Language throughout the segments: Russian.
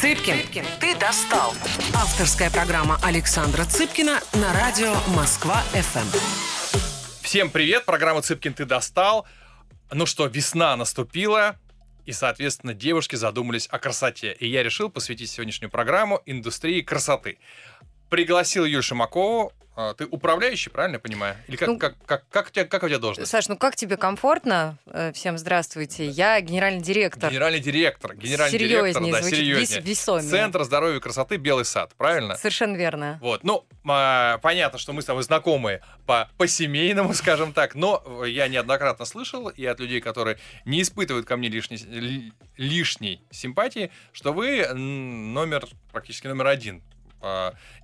Цыпкин, ты достал. Авторская программа Александра Цыпкина на радио Москва-ФМ. Всем привет, программа Цыпкин, ты достал. Ну что, весна наступила, и, соответственно, девушки задумались о красоте. И я решил посвятить сегодняшнюю программу индустрии красоты. Пригласил Юлю Шимакову, ты управляющий, правильно я понимаю? Или как, Ну, как, как, как, у тебя, как у тебя должность? Саш, ну как тебе комфортно? Э, Всем здравствуйте. Я генеральный директор. Генеральный директор. Генеральный Серьезнее директор, да, звучит, серьезнее. вес- весомее. Центр здоровья и красоты Белый сад, правильно? Совершенно верно. Вот, ну, а, понятно, что мы с тобой знакомы по, по семейному, скажем так, но я неоднократно слышал и от людей, которые не испытывают ко мне лишней, ли- лишней симпатии, что вы номер, практически номер один.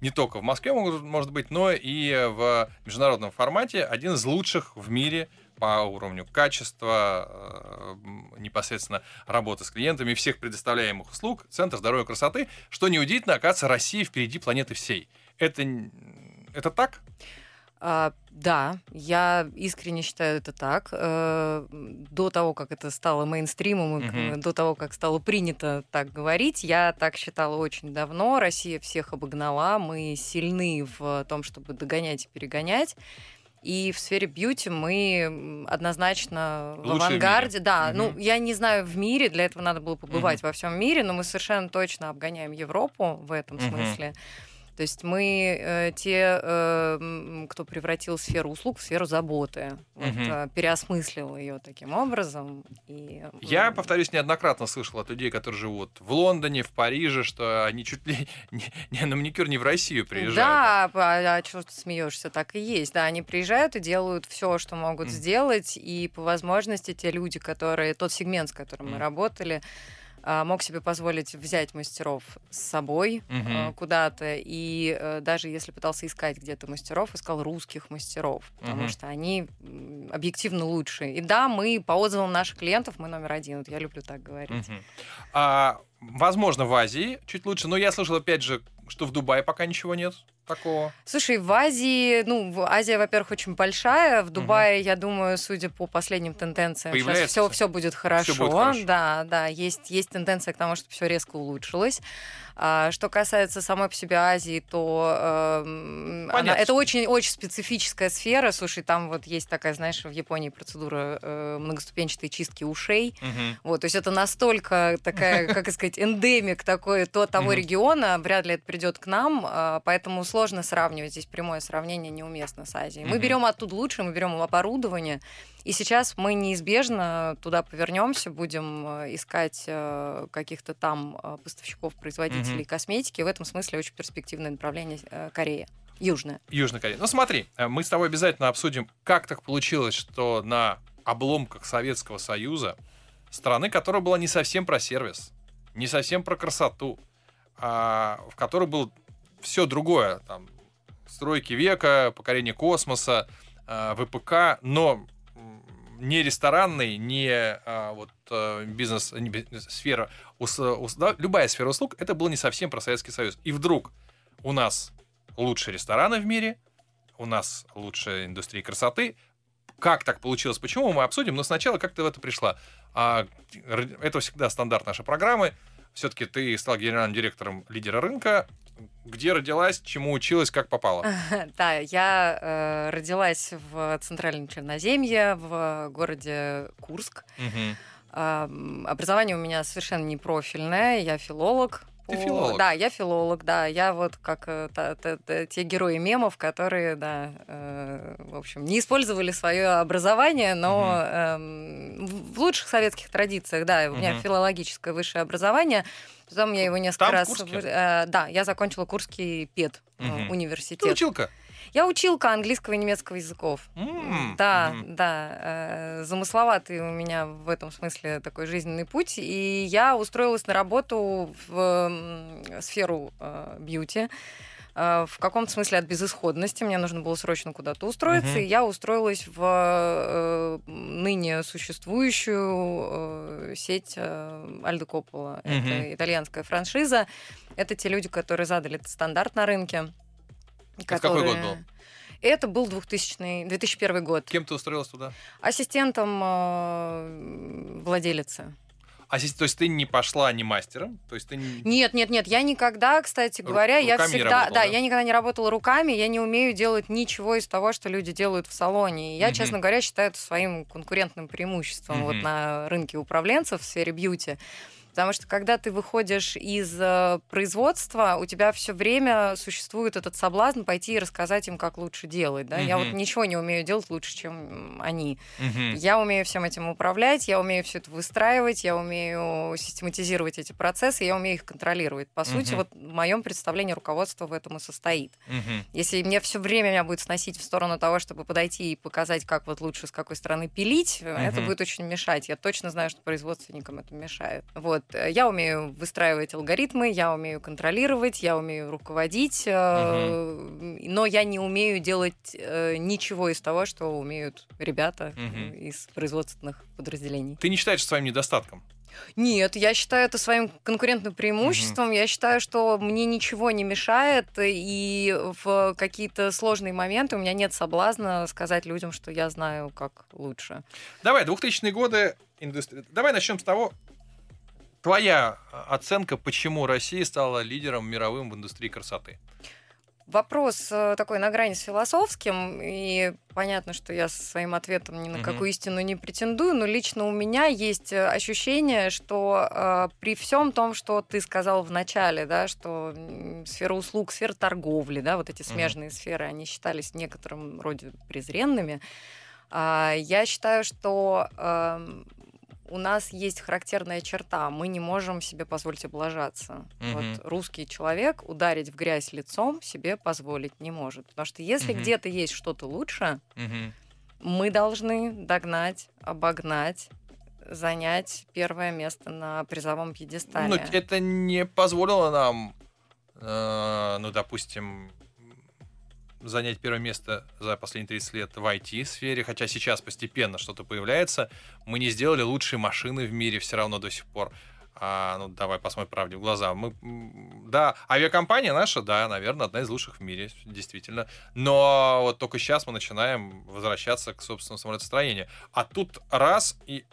Не только в Москве, может быть, но и в международном формате один из лучших в мире по уровню качества, э, непосредственно работы с клиентами, всех предоставляемых услуг, Центр здоровья и красоты, что неудивительно, оказывается, Россия впереди планеты всей. Это, это так? А, да, я искренне считаю это так. Э, До того, как это стало мейнстримом, Мгм. до того, как стало принято так говорить, я так считала очень давно. Россия всех обогнала. Мы сильны в том, чтобы догонять и перегонять. И в сфере бьюти мы однозначно в Лучшие в мире. авангарде. Да, Мгм. ну я не знаю в мире, для этого надо было побывать во всем мире, но мы совершенно точно обгоняем Европу в этом Мгм. смысле. То есть мы э, те, э, кто превратил сферу услуг в сферу заботы, вот, Мгм. э, переосмыслил ее таким образом. И, Я, повторюсь, неоднократно слышал от людей, которые живут в Лондоне, в Париже, что они чуть ли не, не на маникюр не в Россию приезжают. Да, а, что ты смеешься, так и есть. Да, они приезжают и делают все, что могут Мгм. сделать, и по возможности те люди, которые тот сегмент, с которым мы Мгм. работали, а, мог себе позволить взять мастеров с собой э, куда-то, и э, даже если пытался искать где-то мастеров, искал русских мастеров, потому Мгм. что они объективно лучшие. И да, мы по отзывам наших клиентов мы номер один. Вот я люблю так говорить. Мгм. А, возможно, в Азии чуть лучше, но я слышал, опять же, что в Дубае пока ничего нет такого. Слушай, в Азии, ну, Азия, во-первых, очень большая. В Дубае, я думаю, судя по последним тенденциям, сейчас все, все будет хорошо. будет хорошо. Да, да, есть, есть тенденция к тому, что все резко улучшилось. А, что касается самой по себе Азии, то Понятно, она- это что- очень, очень специфическая сфера. Слушай, там вот есть такая, знаешь, в Японии процедура э, многоступенчатой чистки ушей. Мгм. Вот, то есть это настолько такая, как сказать, эндемик такой то того региона, вряд ли это придет к нам, а, поэтому сложно сравнивать. Здесь прямое сравнение неуместно с Азией. Мы Мгм. берем оттуда лучше, мы берем оборудование, и сейчас мы неизбежно туда повернемся, будем э, искать э, каких-то там э, поставщиков, производителей Мгм. косметики. В этом смысле очень перспективное направление Корея. Южная. Южная Корея. Ну смотри, мы с тобой обязательно обсудим, как так получилось, что на обломках Советского Союза, страны, которая была не совсем про сервис, не совсем про красоту, а в которой было все другое, там, стройки века, покорение космоса, э, ВПК, но не ресторанный, не а, вот э, бизнес, не бизнес, сфера, ус- ус- да, любая сфера услуг, это было не совсем про Советский Союз. И вдруг у нас лучшие рестораны в мире, у нас лучшая индустрия красоты. Как так получилось, почему, мы обсудим, но сначала как ты в это пришла. А, это всегда стандарт нашей программы. Все-таки ты стал генеральным директором лидера рынка. Где родилась, чему училась, как попала? Да, я э, родилась в Центральном Черноземье, в городе Курск. А, м, Образование у меня совершенно не профильное, я филолог. Ты филолог? Да, я филолог, да. Я вот как э, та- та- та- те герои мемов, которые, да, э, в общем, не использовали свое образование, но эм, в в лучших советских традициях, да, у меня Мгм. филологическое высшее образование. Потом я его несколько Там, в раз... Курске? вы- э, да, я закончила Курский пед э, Мгм. университет. Ты училка? Я училка английского и немецкого языков. М, Да, мгм. да. э, замысловатый у меня в этом смысле такой жизненный путь. И я устроилась на работу в м, сферу э, бьюти. э, В каком-то смысле от безысходности. Мне нужно было срочно куда-то устроиться. Мгм. И я устроилась в э, ныне существующую э, сеть э, Альдо Коппола. Мгм. Это итальянская франшиза. Это те люди, которые задали этот стандарт на рынке. Это какой год был? Это был 2000, 2001 год. Кем ты устроилась туда? Ассистентом э, владелицы. А то есть ты не пошла не мастером? То есть ты не... Нет, нет, нет, я никогда, кстати говоря, я руками не всегда, работала, да, да? я никогда не работала руками, я не умею делать ничего из того, что люди делают в салоне. И Я, Мгм. честно говоря, считаю это своим конкурентным преимуществом вот Мгм. на рынке управленцев в сфере бьюти. Потому что когда ты выходишь из э, производства, у тебя все время существует этот соблазн пойти и рассказать им, как лучше делать. Да? Я вот ничего не умею делать лучше, чем они. Мгм. Я умею всем этим управлять, я умею все это выстраивать, я умею систематизировать эти процессы, я умею их контролировать. По сути, Мгм. вот в моем представлении руководство в этом и состоит. Мгм. Если мне все время меня будет сносить в сторону того, чтобы подойти и показать, как вот лучше с какой стороны пилить, э, это будет очень мешать. Я точно знаю, что производственникам это мешает. Вот. Э, Я умею выстраивать алгоритмы, я умею контролировать, я умею руководить, э, но я не умею делать э, ничего из того, что умеют ребята Мгм. из производственных подразделений. Ты не считаешь это своим недостатком? Нет, я считаю это своим конкурентным преимуществом. Я считаю, что мне ничего не мешает, и в какие-то сложные моменты у меня нет соблазна сказать людям, что я знаю, как лучше. Давай, 2000-е годы индустрия. Давай начнем с того, твоя оценка, почему Россия стала лидером мировым в индустрии красоты. Вопрос э, такой на грани с философским, и понятно, что я со своим ответом ни на Мгм. какую истину не претендую, но лично у меня есть э, ощущение, что э, при всем том, что ты сказал в начале, да, что сфера услуг, сфера торговли, да, вот эти смежные сферы, они считались в некотором роде презренными, а, я считаю, что эм, у нас есть характерная черта. Мы не можем себе позволить облажаться. Мгм. Вот русский человек ударить в грязь лицом себе позволить не может. Потому что если Мгм. где-то есть что-то лучше, Мгм. мы должны догнать, обогнать, занять первое место на призовом пьедестале. Ну, это не позволило нам, э, ну, допустим, занять первое место за последние 30 лет в IT-сфере, хотя сейчас постепенно что-то появляется. Мы не сделали лучшие машины в мире все равно до сих пор. А, ну, давай посмотрим правде в глаза. Мы, да, авиакомпания наша, да, наверное, одна из лучших в мире, действительно. Но вот только сейчас мы начинаем возвращаться к собственному самолетостроению. А тут раз и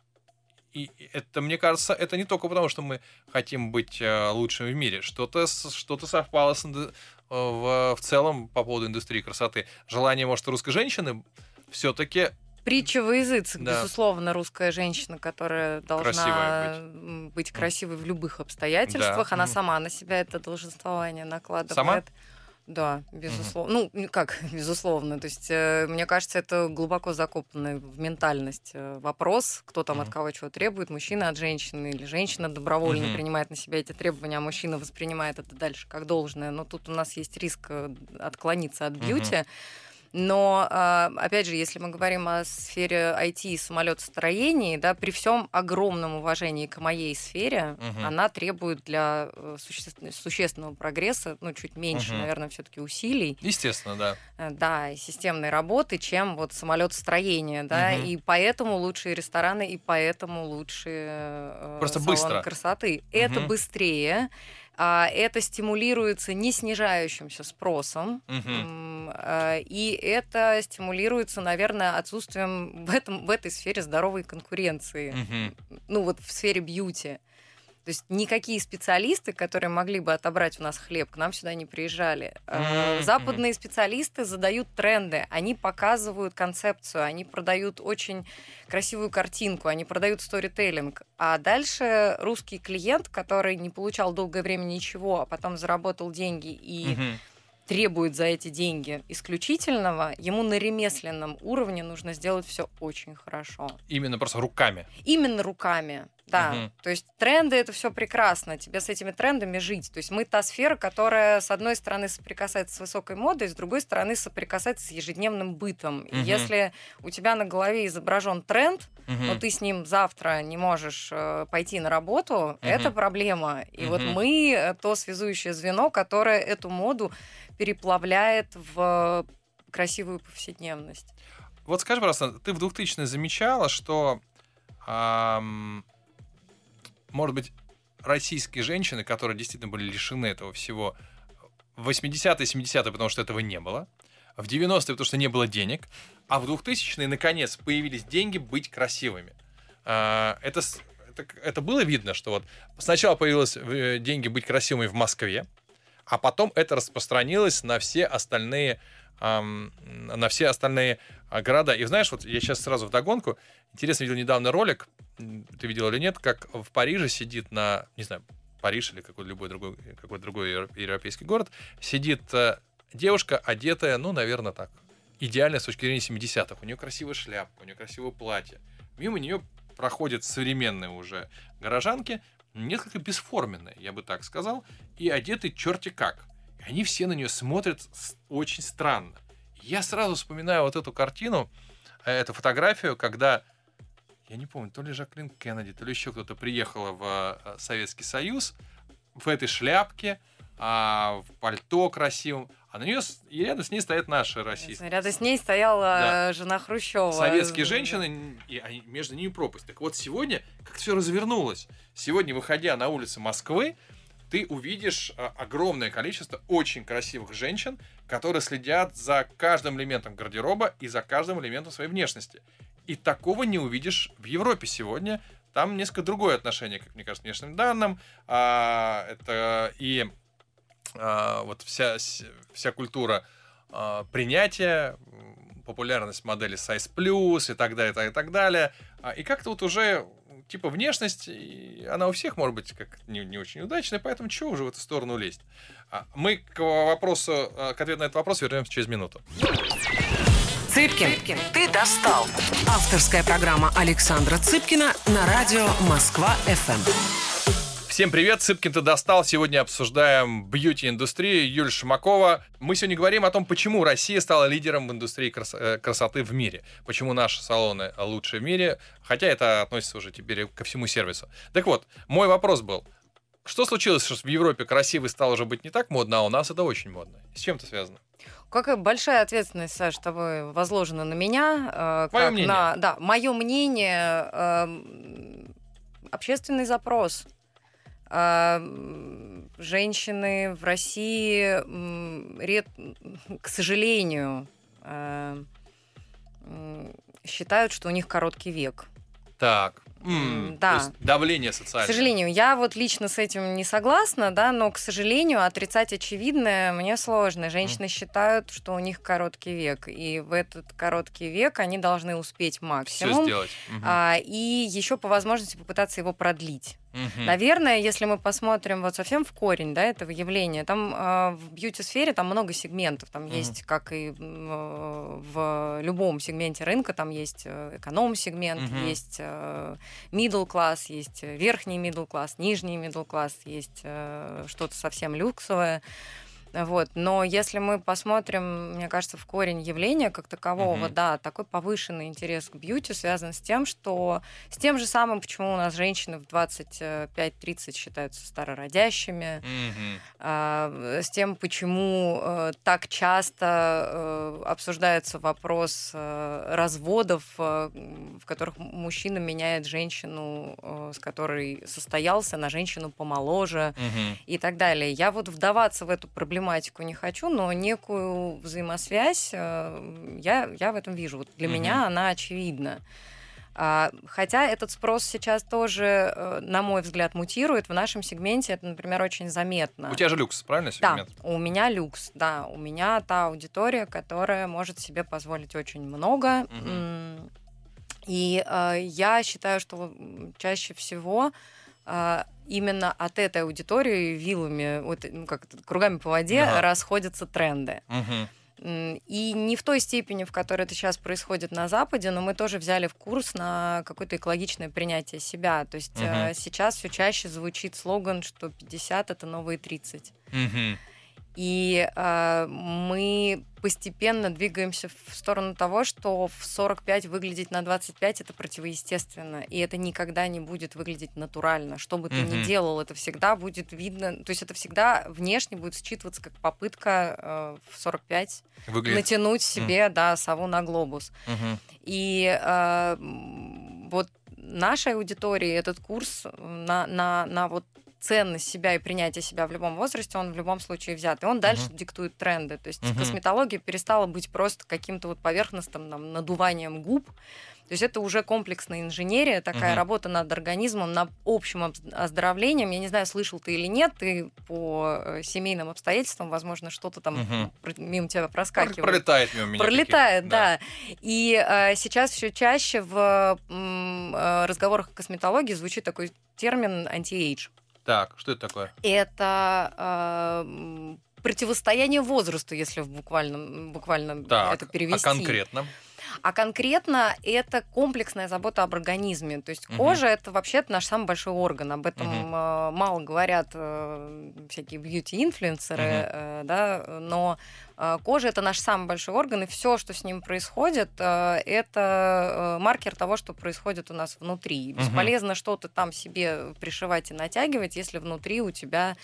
и это, мне кажется, это не только потому, что мы хотим быть э, лучшими в мире. Что-то что-то совпало с, в, в целом по поводу индустрии красоты. Желание, может, русской женщины все-таки Притча во языцах, Да. безусловно, русская женщина, которая должна Красивая м, быть красивой в любых обстоятельствах. Да. Она сама на себя это долженствование накладывает. Сама? Да, безусловно. Ну, как, безусловно. То есть, э, мне кажется, это глубоко закопанный в ментальность э, вопрос, кто там Мгм. от кого чего требует, мужчина от женщины или женщина добровольно Мгм. принимает на себя эти требования, а мужчина воспринимает это дальше как должное. Но тут у нас есть риск э, отклониться от бьюти. Но, а, опять же, если мы говорим о сфере IT и самолетостроении, да, при всем огромном уважении к моей сфере, Мгм. она требует для э, суще- существенного прогресса, ну, чуть меньше, Мгм. наверное, все-таки усилий, естественно, да. э, да, и системной работы, чем вот самолетостроение, да, Мгм. и поэтому лучшие рестораны, и поэтому лучшие э, Просто салоны быстро. красоты. Это Мгм. быстрее, а, это стимулируется не снижающимся спросом, э, И это стимулируется, наверное, отсутствием в, этом, в этой сфере здоровой конкуренции. Ну, вот в сфере бьюти. То есть никакие специалисты, которые могли бы отобрать у нас хлеб, к нам сюда не приезжали. Э. Западные специалисты задают тренды, они показывают концепцию, они продают очень красивую картинку, они продают сторителлинг. А дальше русский клиент, который не получал долгое время ничего, а потом заработал деньги и требует за эти деньги исключительного, ему на ремесленном уровне нужно сделать все очень хорошо. Именно просто руками. Именно руками. Да, Мгм. то есть тренды это все прекрасно, тебе с этими трендами жить. То есть мы та сфера, которая с одной стороны соприкасается с высокой модой, с другой стороны соприкасается с ежедневным бытом. И Мгм. если у тебя на голове изображен тренд, Мгм. но ты с ним завтра не можешь э, пойти на работу, это проблема. И вот Мгм. мы э, то связующее звено, которое эту моду переплавляет в красивую повседневность. Вот скажи, пожалуйста, ты в 2000-е замечала, что, ам, может быть, российские женщины, которые действительно были лишены этого всего, в 80-е, 70-е, потому что этого не было, в 90-е, потому что не было денег, а в 2000-е, наконец, появились деньги быть красивыми. А, Это, это, это было видно, что вот сначала появилось э, деньги быть красивыми в Москве, а потом это распространилось на все остальные на все остальные а, города. И знаешь, вот я сейчас сразу в догонку. Интересно, видел недавно ролик, ты видел или нет, как в Париже сидит на, не знаю, Париж или какой-то любой другой, какой другой европейский город, сидит э, девушка, одетая, ну, наверное, так, идеально с точки зрения 70-х. У нее красивая шляпка, у нее красивое платье. Мимо нее проходят современные уже горожанки, несколько бесформенные, я бы так сказал, и одеты черти как. И они все на нее смотрят очень странно. Я сразу вспоминаю вот эту картину, э, эту фотографию, когда, я не помню, то ли Жаклин Кеннеди, то ли еще кто-то приехала в э, Советский Союз в этой шляпке, а, в пальто красивом, а на нее и рядом с ней стоят наши российские. Рядом с ней стояла да. жена Хрущева. Советские женщины, и между ними пропасть. Так вот сегодня как все развернулось. Сегодня, выходя на улицы Москвы, ты увидишь а, огромное количество очень красивых женщин, которые следят за каждым элементом гардероба и за каждым элементом своей внешности. И такого не увидишь в Европе сегодня. Там несколько другое отношение, как мне кажется, к внешним данным. А, это и а, вот вся, вся культура а, принятия, популярность модели Size Plus и так далее, и так, и так далее. А, и как-то вот уже типа внешность, она у всех может быть как не, не очень удачная, поэтому чего уже в эту сторону лезть? А, мы к вопросу, а, к ответу на этот вопрос вернемся через минуту. Цыпкин, Цыпкин, ты достал. Авторская программа Александра Цыпкина на радио Москва-ФМ. Всем привет, Цыпкин ты достал. Сегодня обсуждаем бьюти-индустрию. Юль Шмакова. Мы сегодня говорим о том, почему Россия стала лидером в индустрии крас- э, красоты в мире. Почему наши салоны лучшие в мире. Хотя это относится уже теперь ко всему сервису. Так вот, мой вопрос был. Что случилось, что в Европе красивый стал уже быть не так модно, а у нас это очень модно? С чем это связано? Какая большая ответственность, Саш, тобой возложена на меня. Э, мое мнение. На, да, мое мнение, э, общественный запрос женщины в России, ред... к сожалению, а, считают, что у них короткий век. Так. Mm, да. То есть давление социальное. К сожалению, я вот лично с этим не согласна, да, но, к сожалению, отрицать очевидное мне сложно. Женщины mm. считают, что у них короткий век, и в этот короткий век они должны успеть максимум. Все сделать. Mm-hmm. А, и еще по возможности попытаться его продлить. Угу. Наверное, если мы посмотрим вот совсем в корень да, этого явления, там э, в бьюти-сфере там много сегментов. Там угу. есть, как и э, в любом сегменте рынка, там есть э, эконом-сегмент, угу. есть э, middle класс, есть верхний middle класс, нижний middle класс, есть э, что-то совсем люксовое. Вот. Но если мы посмотрим, мне кажется, в корень явления как такового, mm-hmm. да, такой повышенный интерес к бьюти связан с тем, что с тем же самым, почему у нас женщины в 25-30 считаются старородящими, mm-hmm. а, с тем, почему а, так часто а, обсуждается вопрос а, разводов, а, в которых мужчина меняет женщину, а, с которой состоялся, на женщину помоложе mm-hmm. и так далее. Я вот вдаваться в эту проблему проблематику не хочу, но некую взаимосвязь э, я, я в этом вижу. Вот для угу. меня она очевидна. А, хотя этот спрос сейчас тоже, э, на мой взгляд, мутирует. В нашем сегменте это, например, очень заметно. У тебя же люкс, правильно, сегмент? Да, у меня люкс, да. У меня та аудитория, которая может себе позволить очень много. Угу. И э, я считаю, что чаще всего э, именно от этой аудитории вилами, вот, ну, как кругами по воде ага. расходятся тренды. Угу. И не в той степени, в которой это сейчас происходит на Западе, но мы тоже взяли в курс на какое-то экологичное принятие себя. То есть угу. сейчас все чаще звучит слоган, что 50 это новые 30. Угу. И э, мы постепенно двигаемся в сторону того, что в 45 выглядеть на 25 это противоестественно, и это никогда не будет выглядеть натурально. Что бы ты mm-hmm. ни делал, это всегда будет видно, то есть это всегда внешне будет считываться как попытка э, в 45 Выглядит. натянуть себе, mm-hmm. да, сову на глобус. Mm-hmm. И э, вот нашей аудитории этот курс на, на, на вот ценность себя и принятие себя в любом возрасте, он в любом случае взят. И он дальше Мгм. диктует тренды. То есть Мгм. косметология перестала быть просто каким-то вот поверхностным там, надуванием губ. То есть это уже комплексная инженерия, такая Мгм. работа над организмом, над общим оздоровлением. Я не знаю, слышал ты или нет, ты по э, семейным обстоятельствам, возможно, что-то там про- мимо тебя Про- проскакивает. Пролетает мимо меня. Пролетает, какие-то. да. И э, сейчас все чаще в м, э, разговорах о косметологии звучит такой термин anti-age. Так, что это такое? Это э, противостояние возрасту, если в буквальном, буквально Так, это перевести. а конкретно? А конкретно это комплексная забота об организме. То есть кожа это вообще наш самый большой орган. Об этом э, мало говорят э, всякие бьюти-инфлюенсеры, э, да, но кожа это наш самый большой орган, и все, что с ним происходит, это маркер того, что происходит у нас внутри. Бесполезно что-то там себе пришивать и натягивать, если внутри у тебя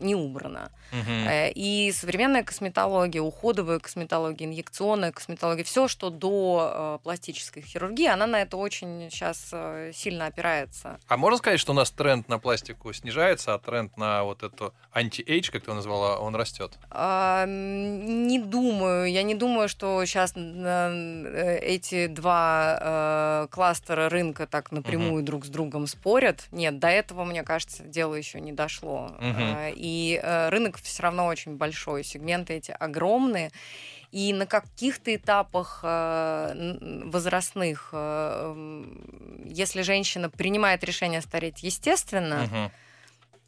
не убрано. Э, И современная косметология, уходовая косметология, инъекционная косметология, все, что до э, пластической хирургии, она на это очень сейчас сильно опирается. А можно сказать, что у нас тренд на пластику снижается, а тренд на вот эту anti-age, как ты его назвала, он растет? А, Не думаю, я не думаю, что сейчас эти два э, кластера рынка так напрямую друг с другом спорят. Нет, до этого, мне кажется, дело еще не дошло. Мгм. А, И э, рынок все равно очень большой, сегменты эти огромные. И на каких-то этапах э, возрастных, э, если женщина принимает решение стареть естественно, Мгм.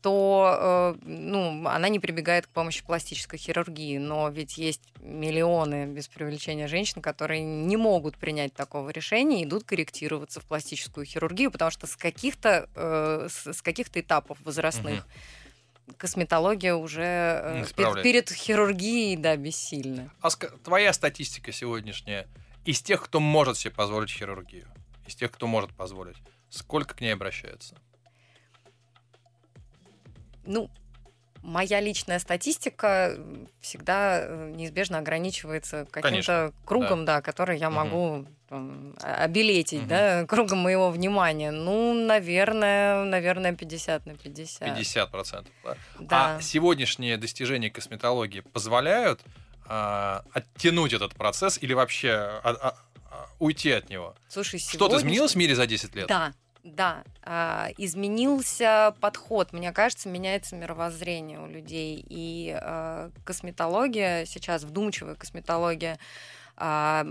то ну, она не прибегает к помощи пластической хирургии. Но ведь есть миллионы, без преувеличения, женщин, которые не могут принять такого решения и идут корректироваться в пластическую хирургию, потому что с каких-то, э, с, с каких-то этапов возрастных косметология уже э, Не пе- справляется. перед хирургией, да, бессильна. А твоя статистика сегодняшняя из тех, кто может себе позволить хирургию, из тех, кто может позволить, сколько к ней обращается? Ну, моя личная статистика всегда э, неизбежно ограничивается каким-то кругом, да. который я Мгм. могу там, а- обелетить, Мгм. да, кругом моего внимания. Ну, наверное, наверное, 50 на 50. 50%. Да? Да. А сегодняшние достижения косметологии позволяют а, оттянуть этот процесс или вообще а, а, а, уйти от него? Слушай, Что-то сегодня- изменилось в мире за 10 лет? Да, да. А, изменился подход. Мне кажется, меняется мировоззрение у людей. И а, косметология сейчас, вдумчивая косметология, а,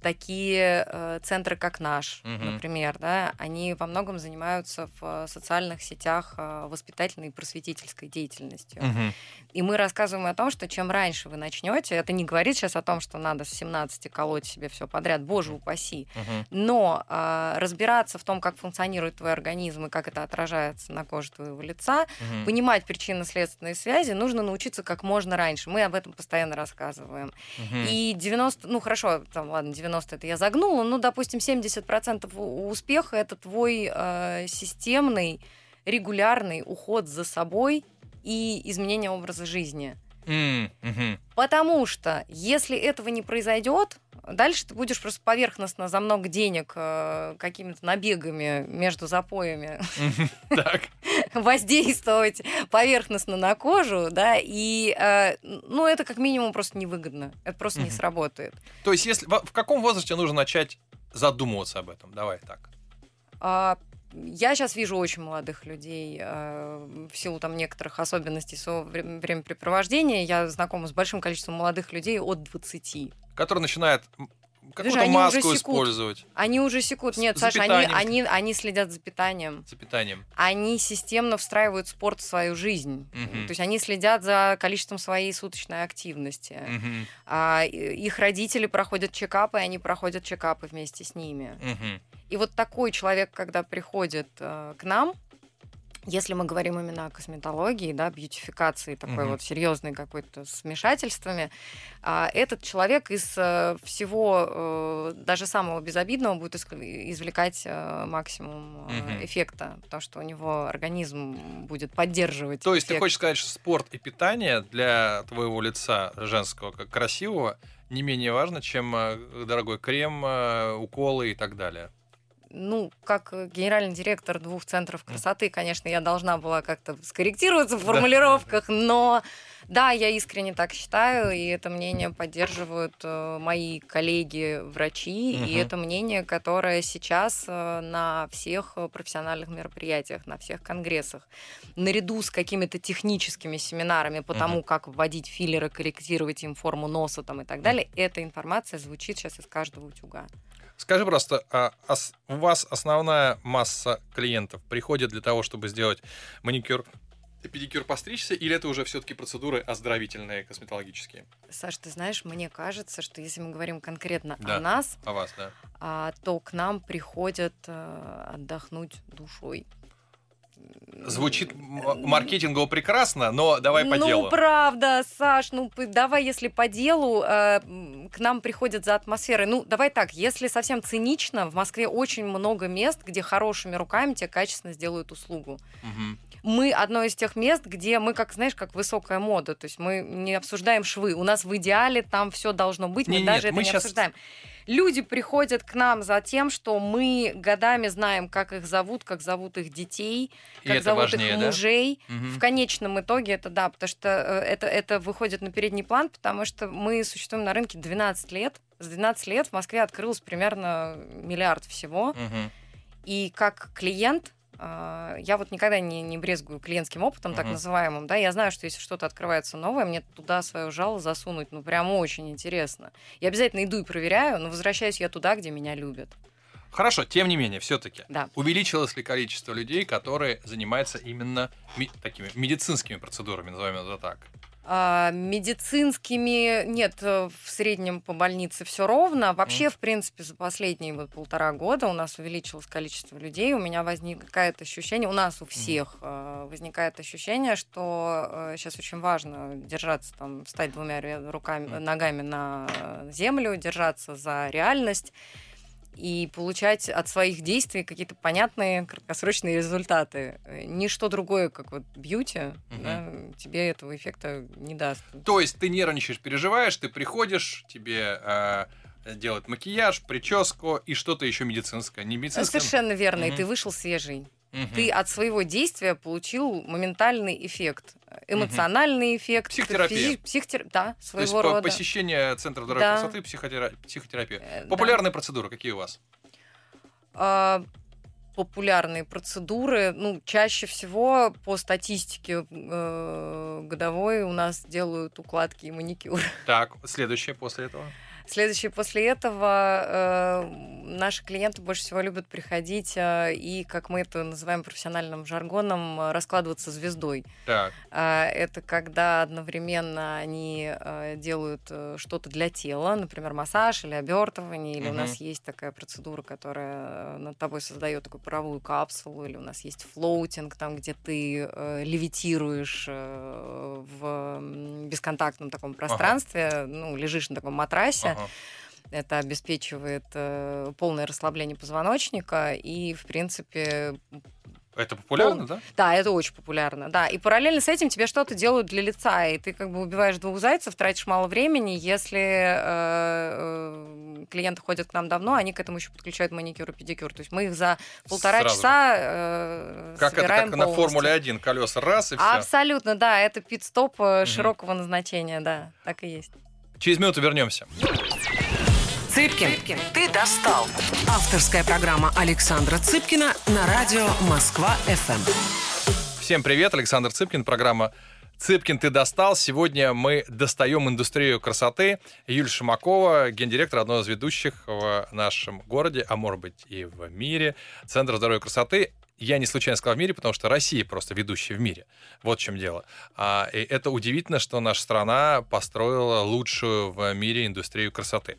такие э, центры, как наш, Мгм. например, да, они во многом занимаются в э, социальных сетях э, воспитательной и просветительской деятельностью. Мгм. И мы рассказываем о том, что чем раньше вы начнете, это не говорит сейчас о том, что надо с 17 колоть себе все подряд, боже упаси. Мгм. Но а, разбираться в том, как функционирует твой организм и как это отражается на коже твоего лица, Мгм. понимать причинно-следственные связи, нужно научиться как можно раньше. Мы об этом постоянно рассказываем. Мгм. И 90, ну хорошо, там, ладно, 90 это я загнула, ну, допустим, 70% у- успеха это твой э, системный, регулярный уход за собой и изменение образа жизни. М, мгм. Потому что если этого не произойдет, дальше ты будешь просто поверхностно за много денег э, какими-то набегами между запоями воздействовать поверхностно на кожу, да, и э, ну это как минимум просто невыгодно, это просто не сработает. То есть, если в в каком возрасте нужно начать задумываться об этом? Давай так. А, Я сейчас вижу очень молодых людей э, в силу там некоторых особенностей своего вре- времяпрепровождения. Я знакома с большим количеством молодых людей от 20. Который начинает м, какую-то маску использовать Они уже секут. Нет, за Саша, они, питанием. они, они следят за питанием. за питанием. Они системно встраивают спорт в свою жизнь. Мгм. То есть они следят за количеством своей суточной активности. Мгм. А, их родители проходят чекапы, и они проходят чекапы вместе с ними. Мгм. И вот такой человек, когда приходит э, к нам, если мы говорим именно о косметологии, да, бьютификации, такой Мгм. вот серьезной какой-то с вмешательствами, а, этот человек из э, всего, э, даже самого безобидного, будет извлекать э, максимум Мгм. эффекта, потому что у него организм будет поддерживать. То есть ты эффект. хочешь сказать, что спорт и питание для твоего лица женского, как красивого, не менее важно, чем дорогой крем, уколы и так далее? Ну, как генеральный директор двух центров красоты, конечно, я должна была как-то скорректироваться в формулировках, но да, я искренне так считаю, и это мнение поддерживают э, мои коллеги-врачи, угу. и это мнение, которое сейчас э, на всех профессиональных мероприятиях, на всех конгрессах, наряду с какими-то техническими семинарами по угу. тому, как вводить филлеры, корректировать им форму носа там, и так далее, эта информация звучит сейчас из каждого утюга. Скажи просто, а у вас основная масса клиентов приходит для того, чтобы сделать маникюр педикюр постричься, или это уже все-таки процедуры оздоровительные, косметологические? Саш, ты знаешь, мне кажется, что если мы говорим конкретно да, о нас, о вас, да. а, то к нам приходят а, отдохнуть душой. Звучит маркетингово прекрасно, но давай по ну, делу. Ну, правда, Саш, ну, давай, если по делу, э, к нам приходят за атмосферой. Ну, давай так, если совсем цинично, в Москве очень много мест, где хорошими руками тебе качественно сделают услугу. Угу. Мы одно из тех мест, где мы, как знаешь, как высокая мода, то есть мы не обсуждаем швы. У нас в идеале там все должно быть, мы не, даже нет, это мы не сейчас... обсуждаем. Люди приходят к нам за тем, что мы годами знаем, как их зовут, как зовут их детей, И как зовут важнее, их мужей. Да? В конечном итоге это да, потому что э, это, это выходит на передний план, потому что мы существуем на рынке 12 лет. С 12 лет в Москве открылось примерно миллиард всего. Угу. И как клиент я вот никогда не, не брезгую клиентским опытом, uh-huh. так называемым, да, я знаю, что если что-то открывается новое, мне туда свое жало засунуть, ну, прям очень интересно. Я обязательно иду и проверяю, но возвращаюсь я туда, где меня любят. Хорошо, тем не менее, все-таки да. увеличилось ли количество людей, которые занимаются именно ми- такими медицинскими процедурами, назовем это так? А, медицинскими нет, э, в среднем по больнице все ровно. Вообще, mm. в принципе, за последние вот полтора года у нас увеличилось количество людей. У меня возникает ощущение, у нас у всех mm. возникает ощущение, что сейчас э, очень важно держаться, там, встать двумя руками, ногами на землю, держаться за реальность и получать от своих действий какие-то понятные краткосрочные результаты. Ничто другое, как вот бьюти, угу. да, тебе этого эффекта не даст. То есть ты нервничаешь, переживаешь, ты приходишь, тебе э, делают макияж, прическу и что-то еще медицинское. Не медицинское. Совершенно верно, угу. и ты вышел свежий. Угу. Ты от своего действия получил моментальный эффект, эмоциональный угу. эффект. Психотерапия. Физи... Психотер... Да, своего То есть рода. посещение Центра здоровья да. красоты, психотера... психотерапия. Э, Популярные да. процедуры какие у вас? А, популярные процедуры, ну, чаще всего по статистике э, годовой у нас делают укладки и маникюр. Так, следующее после этого? Следующее после этого э, наши клиенты больше всего любят приходить э, и, как мы это называем профессиональным жаргоном, раскладываться звездой. Так. Э, это когда одновременно они э, делают э, что-то для тела, например, массаж или обертывание, или угу. у нас есть такая процедура, которая э, над тобой создает такую паровую капсулу, или у нас есть floating, там, где ты э, левитируешь э, в бесконтактном таком пространстве, ага. ну, лежишь на таком матрасе. Ага. Это обеспечивает э, полное расслабление позвоночника и, в принципе, это популярно, Пол... да? Да, это очень популярно, да. И параллельно с этим тебе что-то делают для лица, и ты как бы убиваешь двух зайцев, тратишь мало времени. Если э, э, клиенты ходят к нам давно, они к этому еще подключают маникюр и педикюр. То есть мы их за полтора Сразу. часа э, Как это, как полностью. на Формуле 1, колеса раз и все. Абсолютно, да, это пит-стоп угу. широкого назначения, да, так и есть. Через минуту вернемся. Цыпкин, Цыпкин, ты достал. Авторская программа Александра Цыпкина на радио Москва-ФМ. Всем привет, Александр Цыпкин, программа Цыпкин, ты достал. Сегодня мы достаем индустрию красоты. Юлия Шимакова, гендиректор одного из ведущих в нашем городе, а может быть и в мире, Центра здоровья и красоты. Я не случайно сказал в мире, потому что Россия просто ведущая в мире. Вот в чем дело. А, и это удивительно, что наша страна построила лучшую в мире индустрию красоты.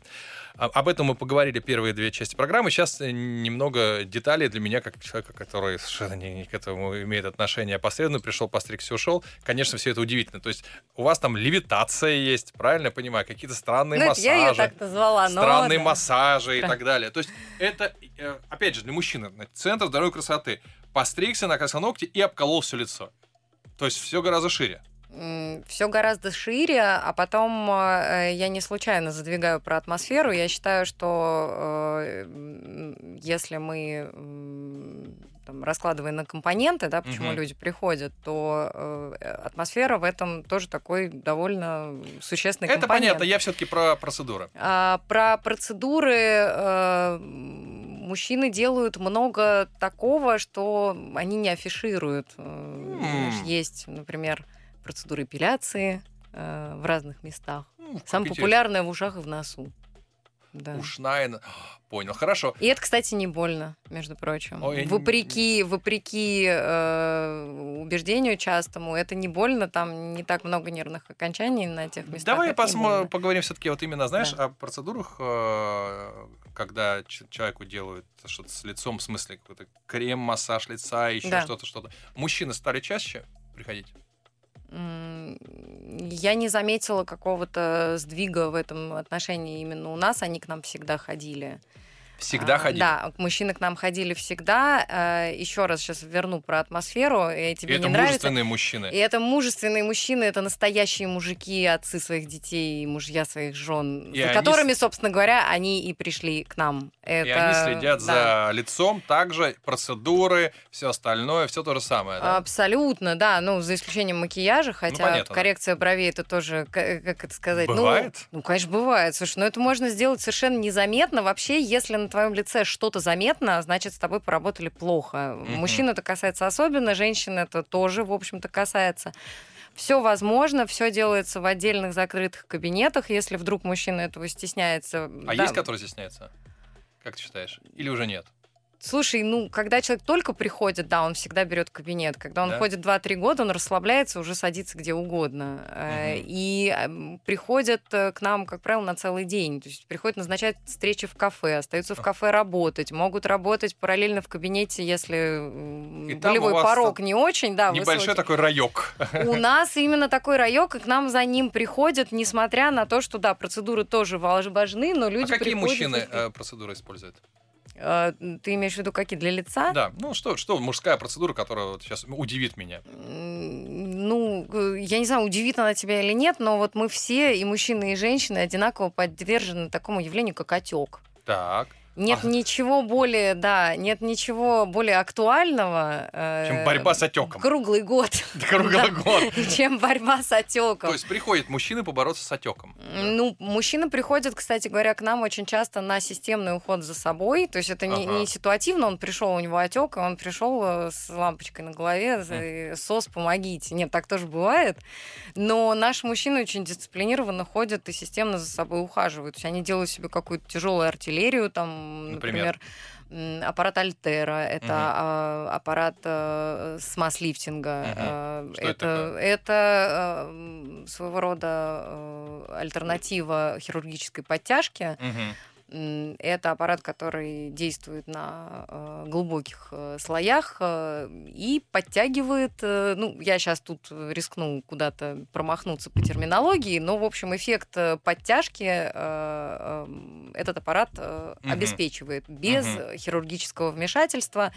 Об этом мы поговорили первые две части программы. Сейчас э, немного деталей для меня, как человека, который совершенно не, к этому имеет отношение опосредованно, пришел, постригся, ушел. Конечно, все это удивительно. То есть у вас там левитация есть, правильно я понимаю? Какие-то странные ну, массажи. Я ее так назвала, но... Странные да. массажи и так далее. То есть это, э, опять же, для мужчины, центр здоровья красоты. Постригся, накрасил ногти и обколол все лицо. То есть все гораздо шире. Все гораздо шире, а потом э, я не случайно задвигаю про атмосферу. Я считаю, что э, если мы там, раскладывая на компоненты, да, почему угу. люди приходят, то э, атмосфера в этом тоже такой довольно существенный Это компонент. понятно, я все-таки про процедуры. А, про процедуры э, мужчины делают много такого, что они не афишируют. Mm. Есть, например, процедуры эпиляции э, в разных местах. Mm, Самое популярное в ушах и в носу. Да. Ушная. Понял, хорошо. И это, кстати, не больно, между прочим. Ой, вопреки, вопреки э, убеждению частому, это не больно, там не так много нервных окончаний на тех местах. Давай посмо- поговорим все-таки вот именно, знаешь, да. о процедурах, э, когда человеку делают что-то с лицом, в смысле какой-то крем, массаж лица, еще да. что-то, что-то. Мужчины стали чаще приходить? Я не заметила какого-то сдвига в этом отношении именно у нас. Они к нам всегда ходили. Всегда а, ходили? Да, мужчины к нам ходили всегда. А, Еще раз сейчас верну про атмосферу. И тебе и не это нравится. мужественные мужчины. И это мужественные мужчины, это настоящие мужики, отцы своих детей, мужья своих жен, и за они... которыми, собственно говоря, они и пришли к нам. Это... И они следят да. за лицом, также процедуры, все остальное, все то же самое. Да? Абсолютно, да. Ну, за исключением макияжа, хотя ну, понятно, коррекция да. бровей это тоже, как это сказать. Ну, бывает? Ну, ну, конечно, бывает. Слушай, но это можно сделать совершенно незаметно. Вообще, если на твоем лице что-то заметно, значит, с тобой поработали плохо. Mm-hmm. Мужчин это касается особенно, женщин это тоже, в общем-то, касается. Все возможно, все делается в отдельных закрытых кабинетах, если вдруг мужчина этого стесняется. А да. есть, который стесняется? Как ты считаешь? Или уже нет? Слушай, ну, когда человек только приходит, да, он всегда берет кабинет. Когда он да? ходит 2-3 года, он расслабляется, уже садится где угодно. Угу. И приходят э, к нам, как правило, на целый день. То есть приходят назначать встречи в кафе, остаются в кафе работать, могут работать параллельно в кабинете, если и болевой порог не очень, да, Небольшой высокий. такой райок. У нас именно такой райок, и к нам за ним приходят, несмотря на то, что, да, процедуры тоже важны, но люди А какие приходят... мужчины э, процедуры используют? А, ты имеешь в виду какие для лица? Да, ну что, что мужская процедура, которая вот сейчас удивит меня? Ну, я не знаю, удивит она тебя или нет, но вот мы все, и мужчины, и женщины, одинаково подвержены такому явлению, как отек. Так. Нет а. ничего более, да, нет ничего более актуального. Э, чем борьба с отеком. Круглый год. Круглый год. Чем борьба с отеком. То есть приходят мужчины побороться с отеком. Ну, мужчины приходят, кстати говоря, к нам очень часто на системный уход за собой. То есть это не, не ситуативно, он пришел, у него отек, и он пришел э, с лампочкой на голове, сос, помогите. Нет, так тоже бывает. Но наши мужчины очень дисциплинированно ходят и системно за собой ухаживают. То есть они делают себе какую-то тяжелую артиллерию, там, например, например аппарат Альтера, это угу. аппарат э, смаз-лифтинга. Угу. Э, это, это, это э, своего рода альтернатива хирургической подтяжки. Угу это аппарат, который действует на э, глубоких э, слоях э, и подтягивает, ну, я сейчас тут рискну куда-то промахнуться по терминологии, но, в общем, эффект подтяжки э, э, этот аппарат угу. обеспечивает без угу. хирургического вмешательства.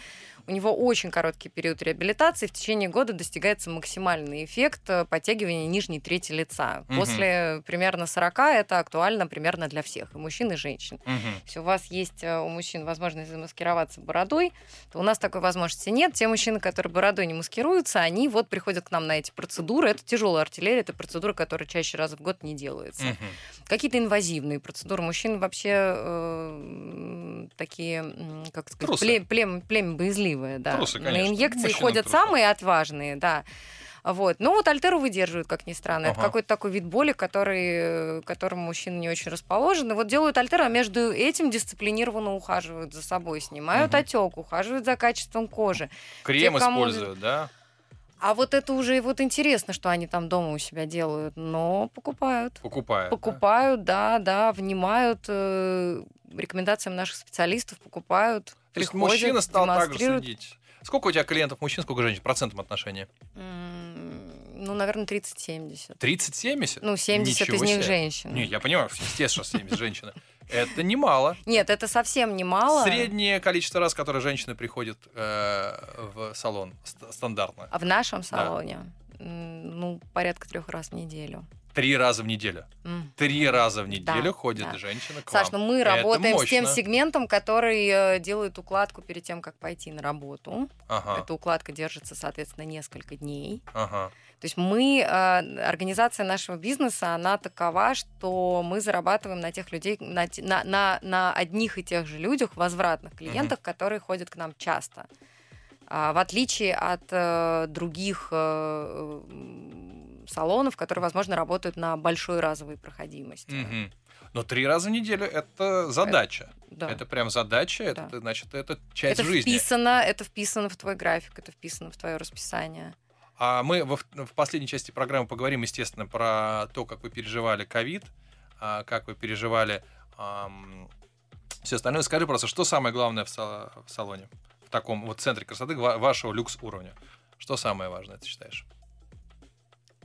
У него очень короткий период реабилитации, в течение года достигается максимальный эффект подтягивания нижней трети лица. Угу. После примерно 40 это актуально примерно для всех, и мужчин, и женщин. Угу. Если у вас есть э, у мужчин возможность замаскироваться бородой, то у нас такой возможности нет. Те мужчины, которые бородой не маскируются, они вот приходят к нам на эти процедуры. Это тяжелая артиллерия, это процедура, которая чаще раз в год не делается. Угу. Какие-то инвазивные процедуры. Мужчин вообще э, такие, как сказать, племя, племя, племя боязливое. Да. Трусы, на инъекции Мужчина ходят трусы. самые отважные, да. Вот. Но вот альтеру выдерживают, как ни странно. Ага. Это какой-то такой вид боли, который, которому мужчины не очень расположены. Вот делают альтеру, а между этим дисциплинированно ухаживают за собой, снимают угу. отек, ухаживают за качеством кожи. Крем Те, кому... используют, да? А вот это уже вот интересно, что они там дома у себя делают, но покупают. Покупают. Покупают, да, да, да внимают э, рекомендациям наших специалистов, покупают. То приходят, есть мужчина стал также следить Сколько у тебя клиентов мужчин, сколько женщин? Процентом отношения? Ну, наверное, 30-70. 30-70? Ну, 70 Ничего из них себе. женщин. Не, я понимаю, естественно, 70 женщины. Это немало. Нет, это совсем немало. Среднее количество раз, которое женщины приходят э, в салон стандартно. А в нашем салоне? Да. ну, порядка трех раз в неделю. Три раза в неделю. М. Три раза в неделю Да, ходит да. женщина к Саш, вам. ну мы Это работаем с тем мощно. сегментом, который э, делает укладку перед тем, как пойти на работу. Ага, Эта укладка держится, соответственно, несколько дней. ага. То есть мы, э, организация нашего бизнеса, она такова, что мы зарабатываем на тех людей, на, на, на, на одних и тех же людях, возвратных клиентах, которые ходят к нам часто. А, в отличие от э, других э, салонов, которые, возможно, работают на большой разовой проходимости. Мгм. Но три раза в неделю это задача. Да. Это прям задача, это Да. значит, это часть это жизни. вписано, это вписано в твой график, это вписано в твое расписание. А мы в, в последней части программы поговорим, естественно, про то, как вы переживали ковид, а, как вы переживали все остальное. Скажи просто, что самое главное в, са- в салоне, в таком вот центре красоты ва- вашего люкс уровня? Что самое важное, ты считаешь?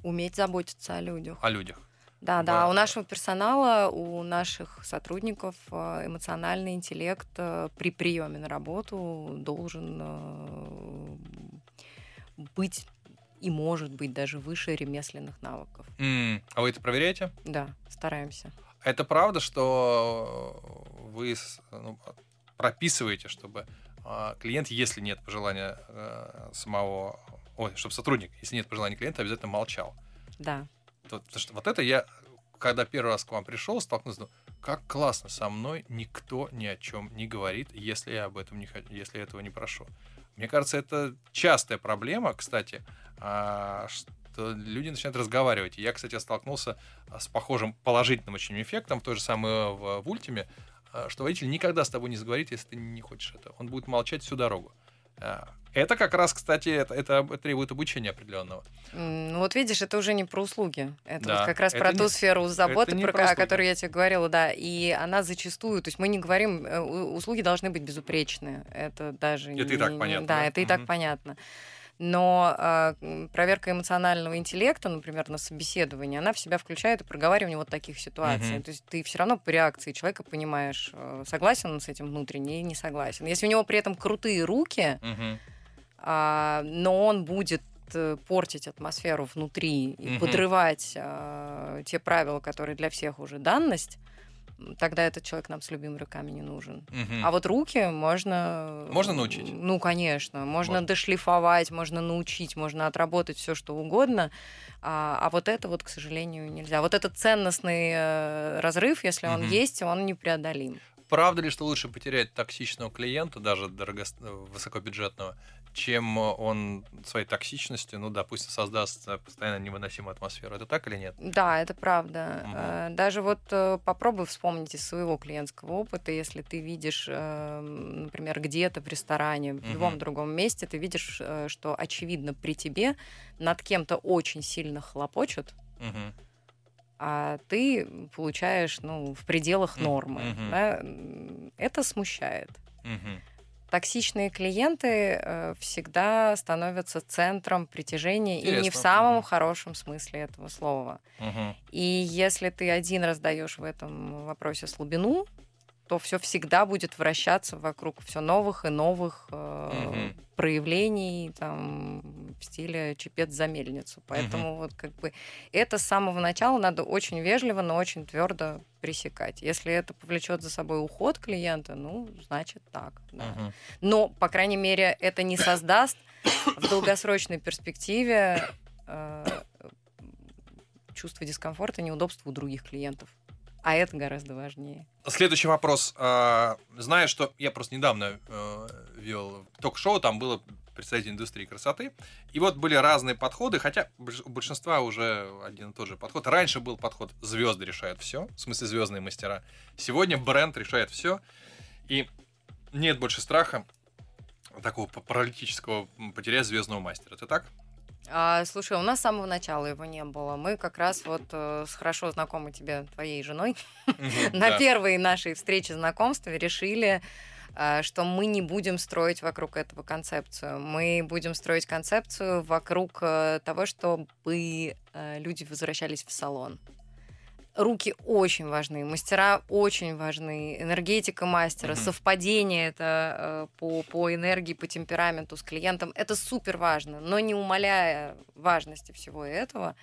Уметь заботиться о людях. О людях. Да, Да. да. У нашего персонала, у наших сотрудников э, эмоциональный интеллект э, при приеме на работу должен э, быть и может быть даже выше ремесленных навыков. М, А вы это проверяете? Да, стараемся. Это правда, что вы ну, прописываете, чтобы а, клиент, если нет пожелания э, самого, ой, чтобы сотрудник, если нет пожелания клиента, обязательно молчал. Да. Вот, потому что вот это я, когда первый раз к вам пришел, столкнулся, думаю, как классно, со мной никто ни о чем не говорит, если я об этом не хочу, если я этого не прошу. Мне кажется, это частая проблема, кстати, а, что люди начинают разговаривать. Я, кстати, столкнулся а, с похожим положительным очень эффектом, то же самое в, в Ультиме, а, что водитель никогда с тобой не заговорит, если ты не хочешь этого. Он будет молчать всю дорогу. А, Это как раз, кстати, это, это требует обучения определенного. Ну вот видишь, это уже не про услуги. Это Да, вот как раз это про не- ту сферу заботы, не про, про о которой я тебе говорила, да. И она зачастую, то есть мы не говорим, э, услуги должны быть безупречны. Это даже... Это и так не- понятно, Да, да? это и так Мгм. понятно. Но м, проверка эмоционального интеллекта, например, на собеседовании, она в себя включает и проговаривание вот таких ситуаций. Мгм. То есть ты все равно по реакции человека понимаешь, э, согласен он с этим внутренне или не согласен. Если у него при этом крутые руки, Мгм. а, но он будет э, портить атмосферу внутри и Мгм. подрывать а, те правила, которые для всех уже данность, тогда этот человек нам с любыми руками не нужен. Мгм. А вот руки можно... Можно научить? Ну, конечно. Можно, Можно. дошлифовать, можно научить, можно отработать все, что угодно. А, а вот это вот, к сожалению, нельзя. Вот этот ценностный э, разрыв, если он есть, он непреодолим. Правда ли, что лучше потерять токсичного клиента, даже дорого... высокобюджетного, чем он своей токсичностью, ну, допустим, создаст постоянно невыносимую атмосферу? Это так или нет? Да, это правда. Э, Даже вот э, попробуй вспомнить из своего клиентского опыта, если ты видишь, э, например, где-то в ресторане, в любом Мгм. другом месте, ты видишь, что очевидно при тебе над кем-то очень сильно хлопочут, Мгм. а ты получаешь, ну, в пределах нормы. мгм. да, Это смущает. Мгм. Токсичные клиенты э, всегда становятся центром притяжения и не в Интересно. самом хорошем смысле этого слова. Мгм. И если ты один раз даешь в этом вопросе слабину, то все всегда будет вращаться вокруг все новых и новых э, проявлений там, в стиле чепец за мельницу. Поэтому вот как бы это с самого начала надо очень вежливо, но очень твердо пресекать. Если это повлечет за собой уход клиента, ну, значит так. да. Но, по крайней мере, это не создаст в долгосрочной перспективе э, чувство дискомфорта, неудобства у других клиентов. А это гораздо важнее. Следующий вопрос. А, Знаю, что я просто недавно э, вел ток-шоу, там было представитель индустрии красоты. И вот были разные подходы, хотя у большинства уже один и тот же подход. Раньше был подход звезды решают все, в смысле звездные мастера. Сегодня бренд решает все. И нет больше страха такого паралитического потерять звездного мастера. Это так? А, слушай, у нас с самого начала его не было. Мы как раз вот э, с хорошо знакомой тебе твоей женой на первой нашей встрече знакомства решили, э, что мы не будем строить вокруг этого концепцию. Мы будем строить концепцию вокруг э, того, чтобы э, люди возвращались в салон. Руки очень важны, мастера очень важны, энергетика мастера, Мгм. совпадение это э, по, по энергии, по темпераменту с клиентом, это супер важно, но не умаляя важности всего этого,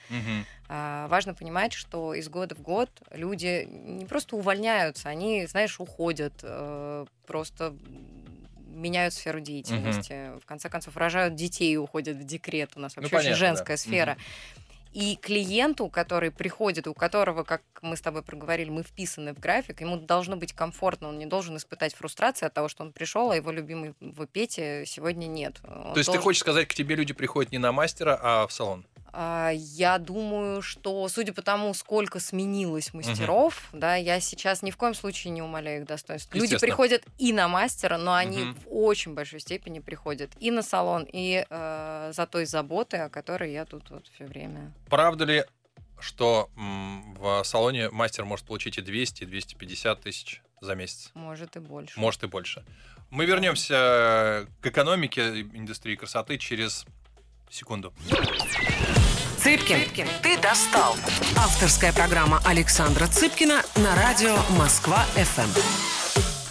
а, важно понимать, что из года в год люди не просто увольняются, они, знаешь, уходят, э, просто меняют сферу деятельности, в конце концов рожают детей и уходят в декрет. У нас Ну, вообще очень понятно, да. женская сфера. И клиенту, который приходит, у которого, как мы с тобой проговорили, мы вписаны в график, ему должно быть комфортно, он не должен испытать фрустрации от того, что он пришел, а его любимый в Пете сегодня нет. То есть ты хочешь сказать, к тебе люди приходят не на мастера, а в салон? А, Я думаю, что, судя по тому, сколько сменилось мастеров, да, я сейчас ни в коем случае не умоляю их достоинств. Люди приходят и на мастера, но они Мгм. в очень большой степени приходят и на салон, и э, за той заботой, о которой я тут вот все время. Правда ли, что в салоне мастер может получить и 200, и 250 тысяч за месяц? Может и больше. Может и больше. Мы вернемся к экономике индустрии красоты через секунду. Цыпкин, ты достал. Авторская программа Александра Цыпкина на радио Москва-ФМ.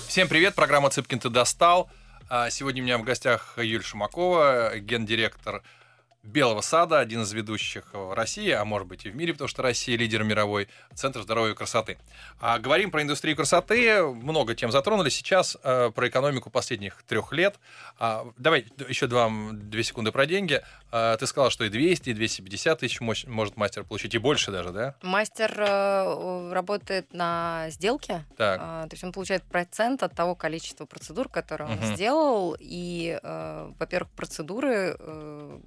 Всем привет, программа «Цыпкин, ты достал». А, Сегодня у меня в гостях Юлия Шумакова, гендиректор Белого сада, один из ведущих в России, а может быть и в мире, потому что Россия лидер мировой, Центр здоровья и красоты. А, говорим про индустрию красоты, много тем затронули. Сейчас э, про экономику последних трех лет. А, давай еще два, две секунды про деньги. А, ты сказал, что и 200, и 250 тысяч может мастер получить, и больше даже, да? Мастер э, работает на сделке, Так. а, то есть он получает процент от того количества процедур, которые он Мгм. сделал. И, э, во-первых, процедуры э,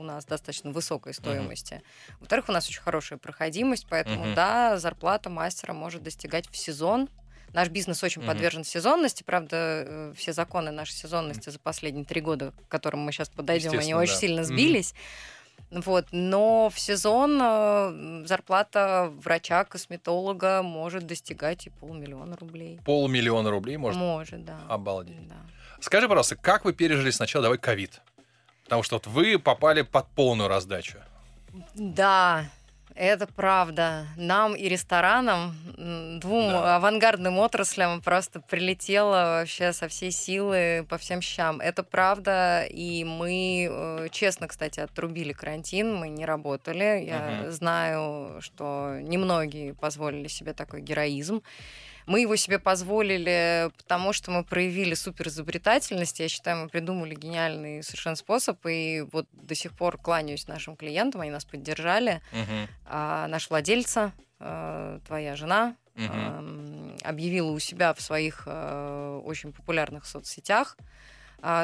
у нас достаточно высокой стоимости. Во-вторых, у нас очень хорошая проходимость, поэтому, Мгм. да, зарплата мастера может достигать в сезон. Наш бизнес очень Мгм. подвержен сезонности, правда, э, все законы нашей сезонности за последние три года, к которым мы сейчас подойдем, они Естественно, очень да. сильно сбились. Вот, но в сезон э, зарплата врача-косметолога может достигать и полмиллиона рублей. Полмиллиона рублей может. Может, да. Обалдеть. Да. Скажи, пожалуйста, как вы пережили сначала, давай, ковид? Потому что вот вы попали под полную раздачу. Да, это правда. Нам и ресторанам, двум Да. авангардным отраслям просто прилетело вообще со всей силы по всем щам. Это правда, и мы э, честно, кстати, отрубили карантин, мы не работали. Я Мгм. знаю, что немногие позволили себе такой героизм. Мы его себе позволили, потому что мы проявили супер изобретательность. Я считаю, мы придумали гениальный совершенно способ. И вот до сих пор кланяюсь нашим клиентам, они нас поддержали. Мгм. А наш владельца, э, твоя жена, Мгм. эм, объявила у себя в своих э, очень популярных соцсетях, а,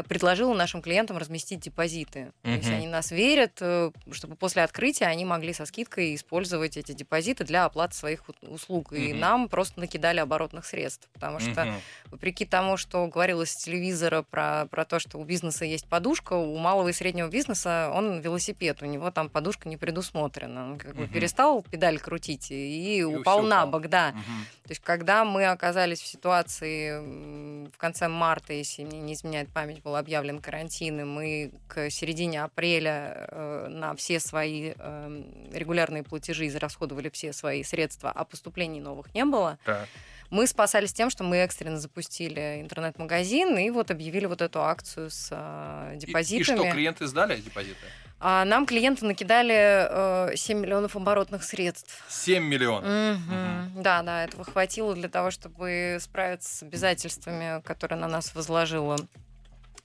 предложила нашим клиентам разместить депозиты. То есть они нас верят, э, чтобы после открытия они могли со скидкой использовать эти депозиты для оплаты своих услуг. И Мгм. нам просто накидали оборотных средств, потому что Мгм. вопреки тому, что говорилось с телевизора про, про то, что у бизнеса есть подушка, у малого и среднего бизнеса он велосипед, у него там подушка не предусмотрена. Он как бы Мгм. перестал педаль крутить и, И упал на упал. бок, да. Мгм. То есть, когда мы оказались в ситуации в конце марта, если мне не изменяет память, был объявлен карантин, и мы к середине апреля э, на все свои э, регулярные платежи израсходовали все свои средства, а поступлений новых не было, Так. мы спасались тем, что мы экстренно запустили интернет-магазин и вот объявили вот эту акцию с э, И- И, депозитами. что, клиенты сдали депозиты? А нам клиенты накидали э, 7 миллионов оборотных средств. 7 миллионов. Мгм. Да, да, этого хватило для того, чтобы справиться с обязательствами, которые на нас возложило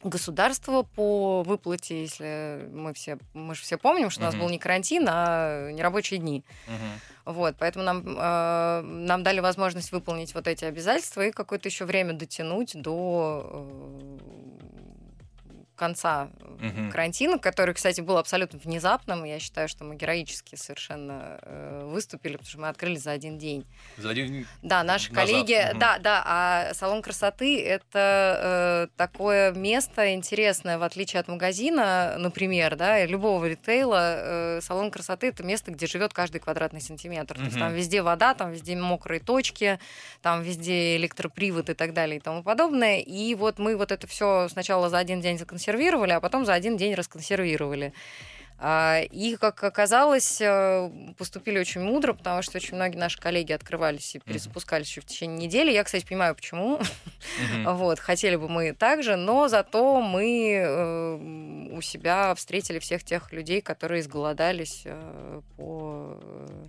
государство по выплате, если мы все, мы же все помним, что у нас был не карантин, а нерабочие дни. Мгм. Вот, поэтому нам, э, нам дали возможность выполнить вот эти обязательства и какое-то еще время дотянуть до э, конца Мгм. карантина, который, кстати, был абсолютно внезапным. Я считаю, что мы героически совершенно э, выступили, потому что мы открыли за один день. За один... Да, наши Назад, коллеги, мгм. да, да, а салон красоты это э, такое место интересное, в отличие от магазина, например, да, любого ритейла, э, салон красоты это место, где живет каждый квадратный сантиметр. То есть там везде вода, там везде мокрые точки, там везде электропривод и так далее и тому подобное. И вот мы вот это все сначала за один день законсервировали, а потом за один день расконсервировали. А, и, как оказалось, э, поступили очень мудро, потому что очень многие наши коллеги открывались и перезапускались еще в течение недели. Я, кстати, понимаю, почему. Вот, хотели бы мы также, но зато мы э, у себя встретили всех тех людей, которые изголодались э, по...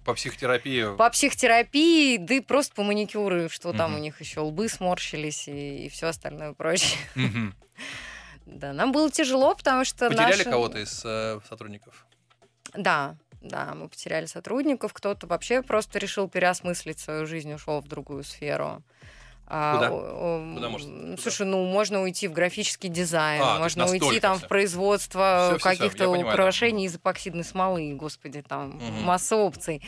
По психотерапии. По психотерапии, да и просто по маникюру, что там у них еще лбы сморщились и, и все остальное прочее. Да, нам было тяжело, потому что... Потеряли наши... кого-то из э, сотрудников? Да, да, мы потеряли сотрудников, кто-то вообще просто решил переосмыслить свою жизнь, ушел в другую сферу. Куда? А, Куда можно? Слушай, ну можно уйти в графический дизайн, а, можно уйти там все. в производство каких-то украшений из эпоксидной смолы, господи, там угу. масса опций.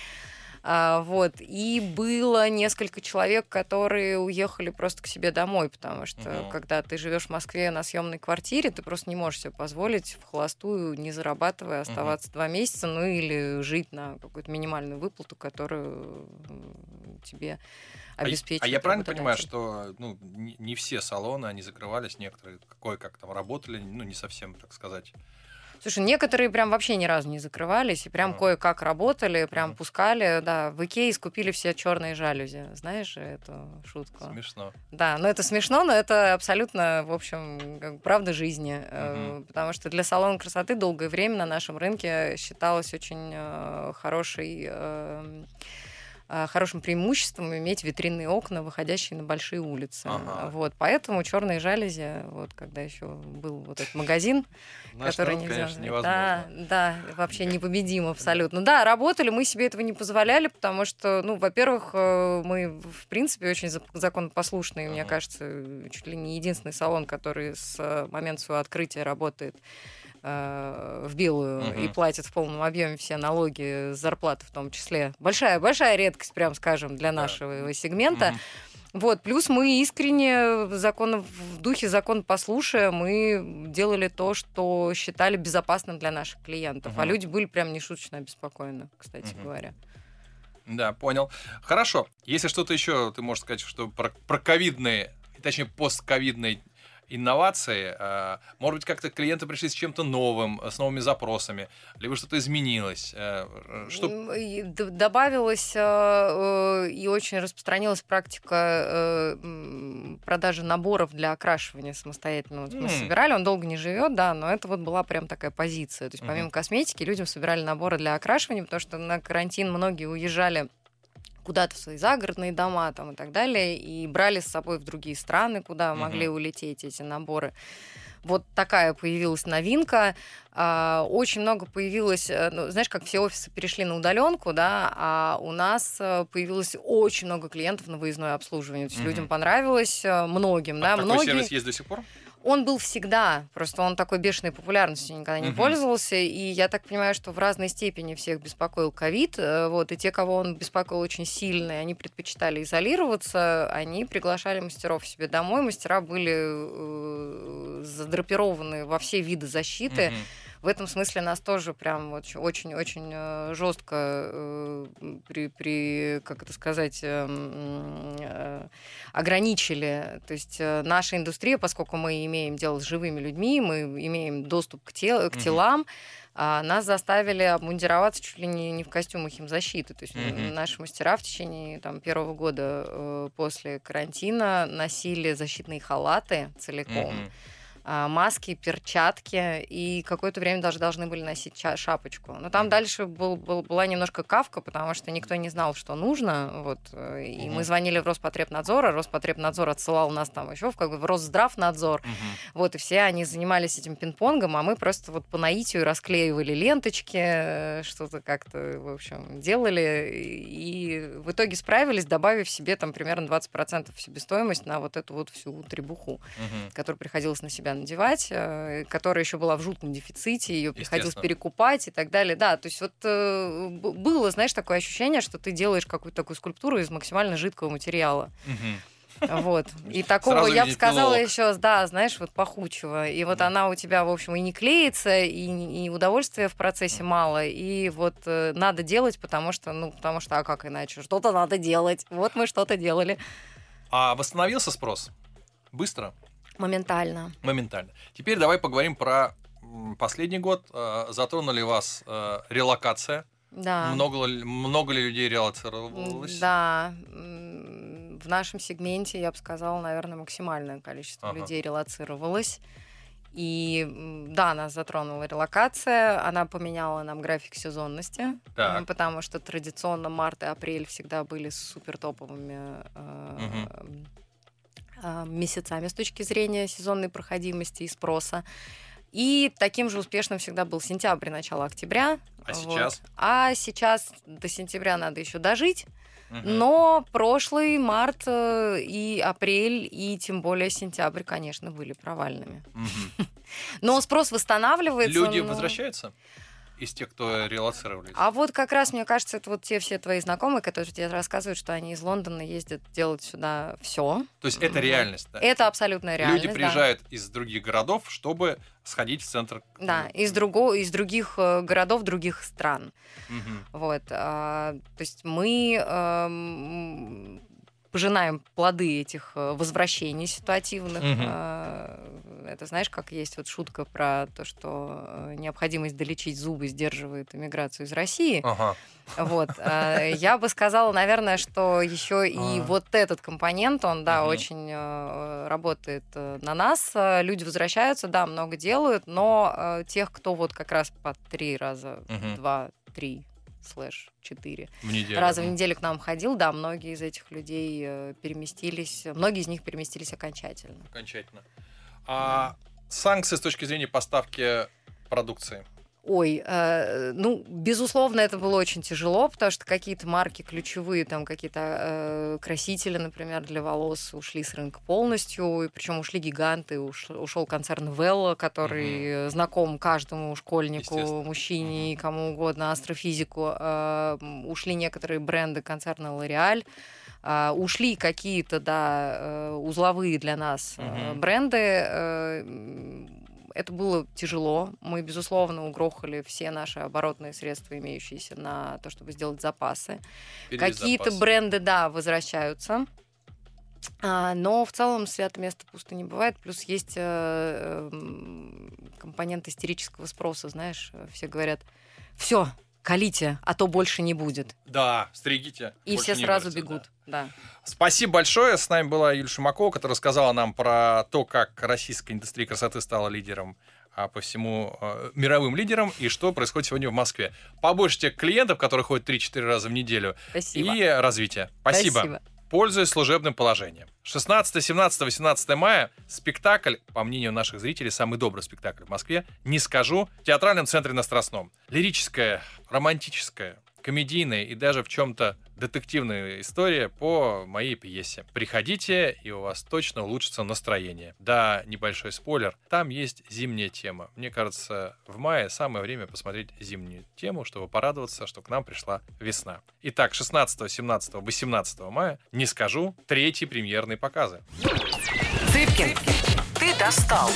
А, вот. И было несколько человек, которые уехали просто к себе домой, потому что угу. когда ты живешь в Москве на съемной квартире, ты просто не можешь себе позволить в холостую, не зарабатывая, оставаться угу. два месяца, ну или жить на какую-то минимальную выплату, которую тебе обеспечивать. А, а я правильно понимаю, что ну, не, не все салоны, они закрывались, некоторые кое-как там работали, ну не совсем, так сказать, Слушай, некоторые прям вообще ни разу не закрывались и прям mm. кое-как работали, прям mm. пускали. Да, в Икее скупили все черные жалюзи. Знаешь эту шутку? Смешно. Да, но это смешно, но это абсолютно, в общем, как, правда жизни. Mm-hmm. Потому что для салона красоты долгое время на нашем рынке считалось очень э, хорошей э, хорошим преимуществом иметь витринные окна, выходящие на большие улицы. Ага. Вот, поэтому черные жалюзи, вот когда еще был вот этот магазин, Наш который народ, нельзя. Конечно, да, да, вообще непобедим абсолютно. Да, работали, мы себе этого не позволяли, потому что, ну, во-первых, э, мы в принципе очень законопослушные, ага. мне кажется, чуть ли не единственный салон, который с э, момента своего открытия работает Э, в белую угу. и платят в полном объеме все налоги, зарплаты в том числе. Большая, большая редкость, прям скажем, для нашего да. сегмента. Угу. Вот, плюс мы искренне закон, в духе закон послушая, мы делали то, что считали безопасным для наших клиентов. Угу. А люди были прям нешуточно обеспокоены, кстати угу. говоря. Да, понял. Хорошо. Если что-то еще ты можешь сказать, что про, про ковидные, точнее, постковидные инновации. А, может быть, как-то клиенты пришли с чем-то новым, с новыми запросами, либо что-то изменилось. Э, что... Добавилась э, и очень распространилась практика э, продажи наборов для окрашивания самостоятельно. Вот мы собирали, он долго не живет, да, но это вот была прям такая позиция. То есть помимо косметики людям собирали наборы для окрашивания, потому что на карантин многие уезжали куда-то в свои загородные дома там, и так далее, и брали с собой в другие страны, куда угу. могли улететь эти наборы. Вот такая появилась новинка. А, очень много появилось, э, ну, знаешь, как все офисы перешли на удаленку, да, а у нас э, появилось очень много клиентов на выездное обслуживание. То есть угу. людям понравилось, э, многим, а да, такой многие. сервис есть до сих пор? Он был всегда, просто он такой бешеной популярностью никогда не uh-huh. пользовался, и я так понимаю, что в разной степени всех беспокоил ковид, э, вот, и те, кого он беспокоил очень сильно, и они предпочитали изолироваться, они приглашали мастеров себе домой, мастера были э, задрапированы во все виды защиты, uh-huh в этом смысле нас тоже прям очень-очень э, жестко э, при, при, как это сказать, эм, э, ограничили. То есть наша индустрия, поскольку мы имеем дело с живыми людьми, мы имеем доступ к, тел, к телам, mm-hmm. нас заставили обмундироваться чуть ли не, не в костюмах химзащиты. То есть mm-hmm. наши мастера в течение там, первого года э, после карантина носили защитные халаты целиком. Mm-hmm а, маски, перчатки, и какое-то время даже должны были носить шапочку. Но там дальше был, был, была немножко кавка, потому что никто не знал, что нужно. Вот, э, и мы звонили в Роспотребнадзор, а Роспотребнадзор отсылал нас там еще в, как бы, в Росздравнадзор. Угу. Вот, и все они занимались этим пинг-понгом, а мы просто вот по наитию расклеивали ленточки, э, что-то как-то, в общем, делали. И в итоге справились, добавив себе там примерно 20% себестоимость на вот эту вот всю требуху, угу. которую приходилось на себя надевать, э, которая еще была в жутком дефиците, ее приходилось перекупать и так далее. Да, то есть вот э, было, знаешь, такое ощущение, что ты делаешь какую-то такую скульптуру из максимально жидкого материала. Вот. И такого, Сразу я бы сказала еще, да, знаешь, вот пахучего. И вот да. она у тебя, в общем, и не клеится, и, и удовольствия в процессе мало. И вот э, надо делать, потому что, ну, потому что, а как иначе? Что-то надо делать. Вот мы что-то делали. А восстановился спрос? Быстро? Моментально. Моментально. Теперь давай поговорим про последний год э, затронули вас э, релокация. Да. Много, много ли людей релацировалось? Да, в нашем сегменте, я бы сказала, наверное, максимальное количество Ага. людей релацировалось. И да, нас затронула релокация, она поменяла нам график сезонности, Так. м, потому что традиционно март и апрель всегда были супер топовыми э, э, месяцами с точки зрения сезонной проходимости и спроса. И таким же успешным всегда был сентябрь, начало октября. А Вот. сейчас? А сейчас до сентября надо еще дожить. Но прошлый март э, и апрель, и тем более сентябрь, конечно, были провальными. Но спрос восстанавливается. Люди но- возвращаются из тех, кто релацировались? А вот как раз, мне кажется, это вот те все твои знакомые, которые тебе рассказывают, что они из Лондона ездят делать сюда все. То есть это реальность, да? Это абсолютная реальность. Люди да. приезжают из других городов, чтобы сходить в центр. Да, из, друго... из других э, городов, других стран. Мгм. Вот, а, то есть мы эм, пожинаем плоды этих э, возвращений ситуативных. А, Это знаешь, как есть вот шутка про то, что э, необходимость долечить зубы сдерживает иммиграцию из России. Ага. Вот, а, я бы сказала, наверное, что еще и А. вот этот компонент, он, да, Мгм. очень э, работает э, на нас. Э, Люди возвращаются, да, много делают, но э, тех, кто вот как раз по три раза, Мгм. два, три слэш четыре В неделю. раза в неделю к нам ходил, да, многие из этих людей э, переместились, многие из них переместились окончательно. Окончательно. А санкции с точки зрения поставки продукции? Ой, э, ну, безусловно, это было очень тяжело, потому что какие-то марки ключевые, там какие-то э, красители, например, для волос ушли с рынка полностью, и причем ушли гиганты, уш- ушел концерн Велла, который знаком каждому школьнику, мужчине и кому угодно, астрофизику. Э, ушли некоторые бренды концерна L'Oreal. А, ушли какие-то, да, э, узловые для нас э, бренды. э, Это было тяжело. Мы, безусловно, угрохали все наши оборотные средства, имеющиеся на то, чтобы сделать запасы. Какие-то бренды, да, возвращаются. А, но в целом свято место пусто не бывает. Плюс есть э, компонент истерического спроса, знаешь. Все говорят, все, колите, а то больше не будет. Да, стригите. И все сразу вырастет, бегут. да. Да. Спасибо большое. С нами была Юлия Шумакова, которая рассказала нам про то, как российская индустрия красоты стала лидером а по всему э, мировым лидером и что происходит сегодня в Москве. Побольше тех клиентов, которые ходят 3-4 раза в неделю, Спасибо. и развитие. Спасибо. Спасибо. Пользуясь служебным положением. 16, 17, 18 мая спектакль, по мнению наших зрителей, самый добрый спектакль в Москве, не скажу, в театральном центре на Страстном. Лирическая, романтическая, комедийная и даже в чем-то детективная история по моей пьесе. Приходите, и у вас точно улучшится настроение. Да, небольшой спойлер, там есть зимняя тема. Мне кажется, в мае самое время посмотреть зимнюю тему, чтобы порадоваться, что к нам пришла весна. Итак, 16, 17, 18 мая, не скажу, третьи премьерные показы. Цыпкин, ты достал.